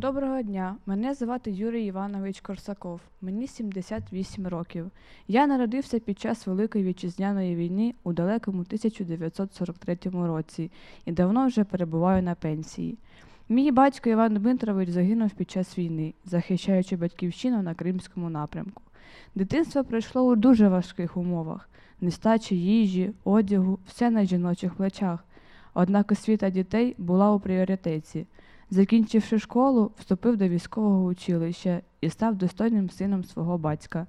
Доброго дня, мене звати Юрій Іванович Корсаков, мені 78 років. Я народився під час Великої вітчизняної війни у далекому 1943 році і давно вже перебуваю на пенсії. Мій батько Іван Дмитрович загинув під час війни, захищаючи батьківщину на Кримському напрямку. Дитинство пройшло у дуже важких умовах: нестачі їжі, одягу, все на жіночих плечах. Однак освіта дітей була у пріоритеті. Закінчивши школу, вступив до військового училища і став достойним сином свого батька.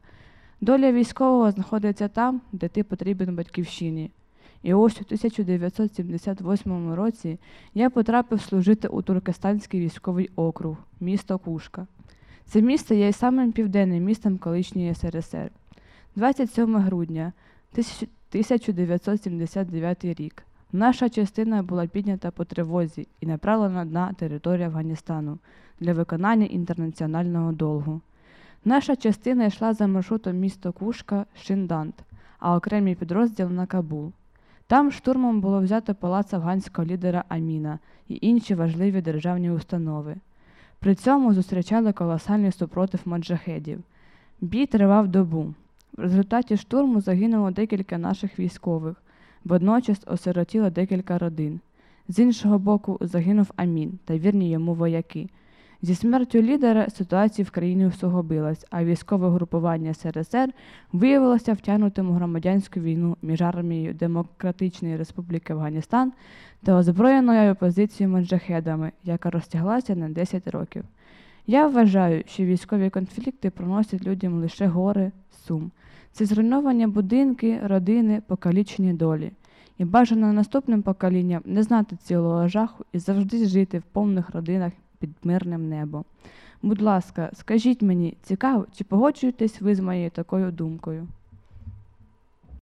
Доля військового знаходиться там, де ти потрібен батьківщині. І ось у 1978 році я потрапив служити у Туркестанський військовий округ, місто Кушка. Це місто є самим південним містом колишньої СРСР. 27 грудня 1979 рік. Наша частина була піднята по тривозі і направлена на територію Афганістану для виконання інтернаціонального долгу. Наша частина йшла за маршрутом місто Кушка Шиндант, а окремий підрозділ на Кабул. Там штурмом було взято палац афганського лідера Аміна і інші важливі державні установи. При цьому зустрічали колосальний супротив маджахедів. Бій тривав добу. В результаті штурму загинуло декілька наших військових. Водночас осиротіло декілька родин. З іншого боку, загинув Амін та вірні йому вояки. Зі смертю лідера ситуація в країні усугубилась, а військове групування СРСР виявилося втягнутим у громадянську війну між армією Демократичної Республіки Афганістан та озброєною опозицією маджахедами, яка розтяглася на 10 років. Я вважаю, що військові конфлікти приносять людям лише гори, сум. Це зруйновані будинки, родини, покалічені долі. І бажано наступним поколінням не знати цілого жаху і завжди жити в повних родинах під мирним небом. Будь ласка, скажіть мені, цікаво, чи погоджуєтесь ви з моєю такою думкою?